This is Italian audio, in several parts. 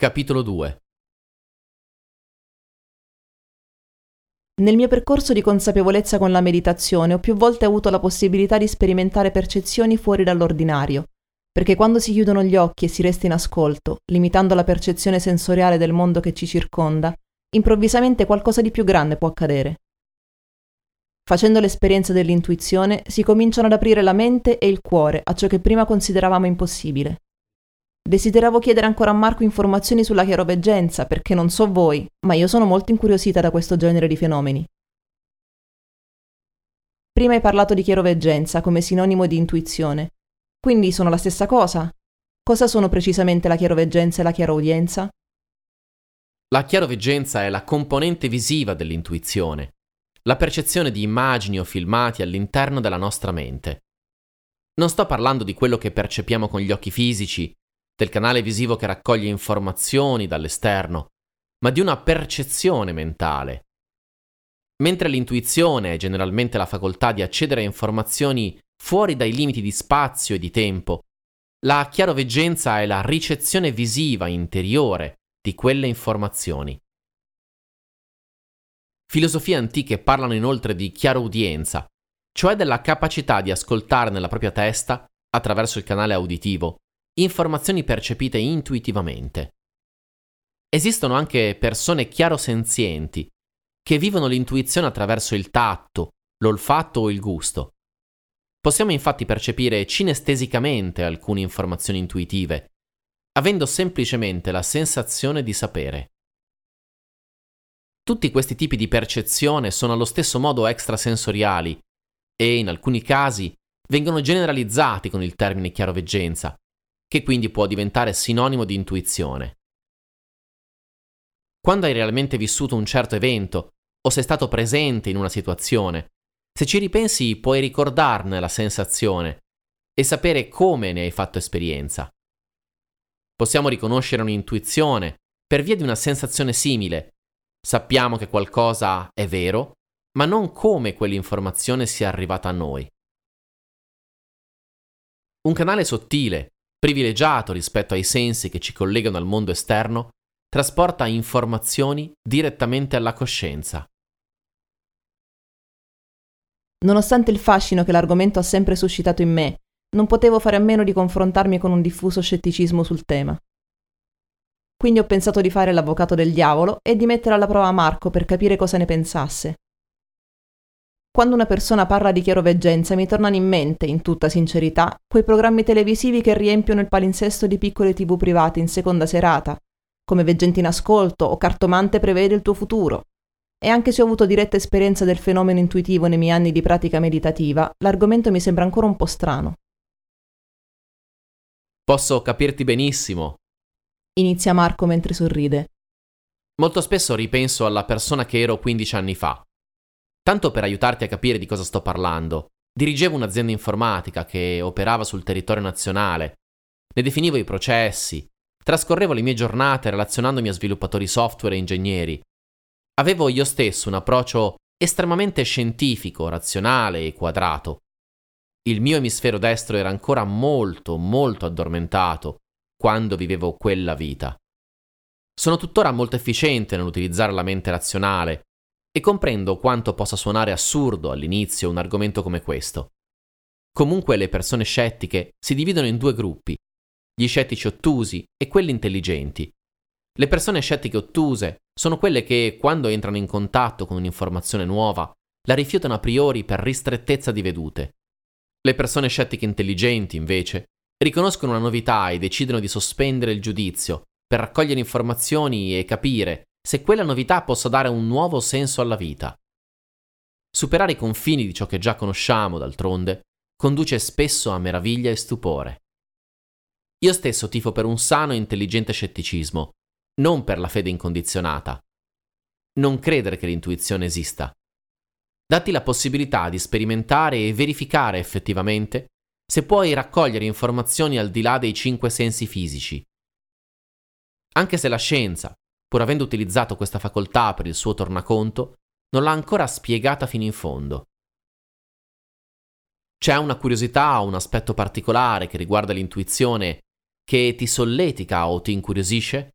Capitolo 2 Nel mio percorso di consapevolezza con la meditazione ho più volte avuto la possibilità di sperimentare percezioni fuori dall'ordinario, perché quando si chiudono gli occhi e si resta in ascolto, limitando la percezione sensoriale del mondo che ci circonda, improvvisamente qualcosa di più grande può accadere. Facendo l'esperienza dell'intuizione si cominciano ad aprire la mente e il cuore a ciò che prima consideravamo impossibile. Desideravo chiedere ancora a Marco informazioni sulla chiaroveggenza, perché non so voi, ma io sono molto incuriosita da questo genere di fenomeni. Prima hai parlato di chiaroveggenza come sinonimo di intuizione. Quindi sono la stessa cosa? Cosa sono precisamente la chiaroveggenza e la chiaroudienza? La chiaroveggenza è la componente visiva dell'intuizione, la percezione di immagini o filmati all'interno della nostra mente. Non sto parlando di quello che percepiamo con gli occhi fisici del canale visivo che raccoglie informazioni dall'esterno, ma di una percezione mentale. Mentre l'intuizione è generalmente la facoltà di accedere a informazioni fuori dai limiti di spazio e di tempo, la chiaroveggenza è la ricezione visiva interiore di quelle informazioni. Filosofie antiche parlano inoltre di chiaroudienza, cioè della capacità di ascoltare nella propria testa, attraverso il canale uditivo, informazioni percepite intuitivamente. Esistono anche persone chiarosenzienti che vivono l'intuizione attraverso il tatto, l'olfatto o il gusto. Possiamo infatti percepire cinestesicamente alcune informazioni intuitive, avendo semplicemente la sensazione di sapere. Tutti questi tipi di percezione sono allo stesso modo extrasensoriali e, in alcuni casi, vengono generalizzati con il termine chiaroveggenza, che quindi può diventare sinonimo di intuizione. Quando hai realmente vissuto un certo evento o sei stato presente in una situazione, se ci ripensi puoi ricordarne la sensazione e sapere come ne hai fatto esperienza. Possiamo riconoscere un'intuizione per via di una sensazione simile. Sappiamo che qualcosa è vero, ma non come quell'informazione sia arrivata a noi. Un canale sottile privilegiato rispetto ai sensi che ci collegano al mondo esterno, trasporta informazioni direttamente alla coscienza. Nonostante il fascino che l'argomento ha sempre suscitato in me, non potevo fare a meno di confrontarmi con un diffuso scetticismo sul tema. Quindi ho pensato di fare l'avvocato del diavolo e di mettere alla prova Marco per capire cosa ne pensasse. Quando una persona parla di chiaroveggenza mi tornano in mente, in tutta sincerità, quei programmi televisivi che riempiono il palinsesto di piccole tv private in seconda serata, come Veggente in ascolto o Cartomante prevede il tuo futuro. E anche se ho avuto diretta esperienza del fenomeno intuitivo nei miei anni di pratica meditativa, l'argomento mi sembra ancora un po' strano. Posso capirti benissimo. Inizia Marco mentre sorride. Molto spesso ripenso alla persona che ero 15 anni fa Tanto per aiutarti a capire di cosa sto parlando, dirigevo un'azienda informatica che operava sul territorio nazionale, ne definivo i processi, trascorrevo le mie giornate relazionandomi a sviluppatori software e ingegneri. Avevo io stesso un approccio estremamente scientifico, razionale e quadrato. Il mio emisfero destro era ancora molto, molto addormentato quando vivevo quella vita. Sono tuttora molto efficiente nell'utilizzare la mente razionale e comprendo quanto possa suonare assurdo all'inizio un argomento come questo. Comunque le persone scettiche si dividono in due gruppi, gli scettici ottusi e quelli intelligenti. Le persone scettiche ottuse sono quelle che, quando entrano in contatto con un'informazione nuova, la rifiutano a priori per ristrettezza di vedute. Le persone scettiche intelligenti, invece, riconoscono una novità e decidono di sospendere il giudizio per raccogliere informazioni e capire se quella novità possa dare un nuovo senso alla vita. Superare i confini di ciò che già conosciamo, d'altronde, conduce spesso a meraviglia e stupore. Io stesso tifo per un sano e intelligente scetticismo, non per la fede incondizionata. Non credere che l'intuizione esista. Datti la possibilità di sperimentare e verificare effettivamente se puoi raccogliere informazioni al di là dei cinque sensi fisici. Anche se la scienza, pur avendo utilizzato questa facoltà per il suo tornaconto, non l'ha ancora spiegata fino in fondo. C'è una curiosità o un aspetto particolare che riguarda l'intuizione che ti solletica o ti incuriosisce?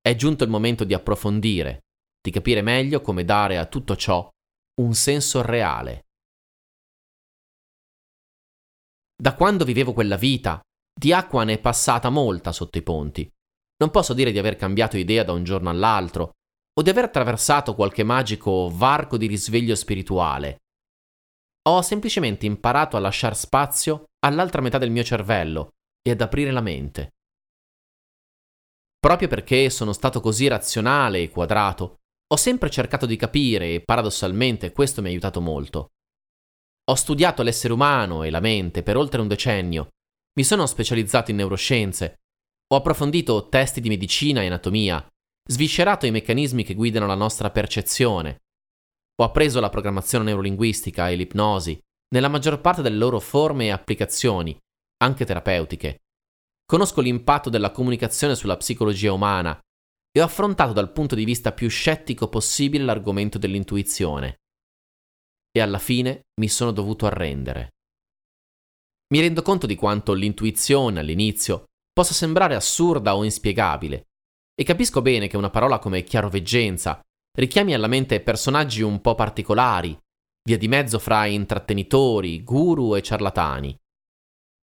È giunto il momento di approfondire, di capire meglio come dare a tutto ciò un senso reale. Da quando vivevo quella vita, di acqua ne è passata molta sotto i ponti. Non posso dire di aver cambiato idea da un giorno all'altro, o di aver attraversato qualche magico varco di risveglio spirituale. Ho semplicemente imparato a lasciare spazio all'altra metà del mio cervello e ad aprire la mente. Proprio perché sono stato così razionale e quadrato, ho sempre cercato di capire e paradossalmente questo mi ha aiutato molto. Ho studiato l'essere umano e la mente per oltre un decennio, mi sono specializzato in neuroscienze, ho approfondito testi di medicina e anatomia, sviscerato i meccanismi che guidano la nostra percezione, ho appreso la programmazione neurolinguistica e l'ipnosi, nella maggior parte delle loro forme e applicazioni, anche terapeutiche. Conosco l'impatto della comunicazione sulla psicologia umana e ho affrontato dal punto di vista più scettico possibile l'argomento dell'intuizione e alla fine mi sono dovuto arrendere. Mi rendo conto di quanto l'intuizione all'inizio possa sembrare assurda o inspiegabile, e capisco bene che una parola come chiaroveggenza richiami alla mente personaggi un po' particolari, via di mezzo fra intrattenitori, guru e ciarlatani.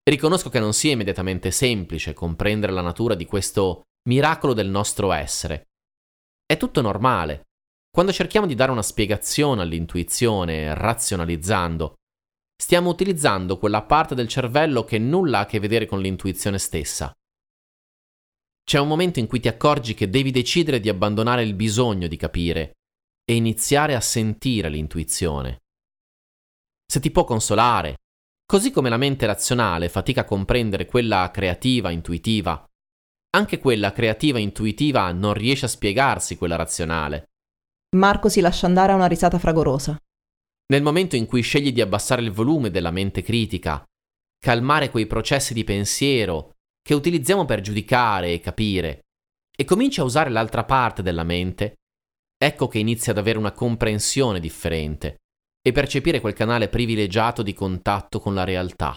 Riconosco che non sia immediatamente semplice comprendere la natura di questo miracolo del nostro essere. È tutto normale, quando cerchiamo di dare una spiegazione all'intuizione razionalizzando, stiamo utilizzando quella parte del cervello che nulla ha a che vedere con l'intuizione stessa. C'è un momento in cui ti accorgi che devi decidere di abbandonare il bisogno di capire e iniziare a sentire l'intuizione. Se ti può consolare, così come la mente razionale fatica a comprendere quella creativa intuitiva, anche quella creativa intuitiva non riesce a spiegarsi quella razionale Marco si lascia andare a una risata fragorosa. Nel momento in cui scegli di abbassare il volume della mente critica, calmare quei processi di pensiero che utilizziamo per giudicare e capire, e cominci a usare l'altra parte della mente, ecco che inizi ad avere una comprensione differente e percepire quel canale privilegiato di contatto con la realtà.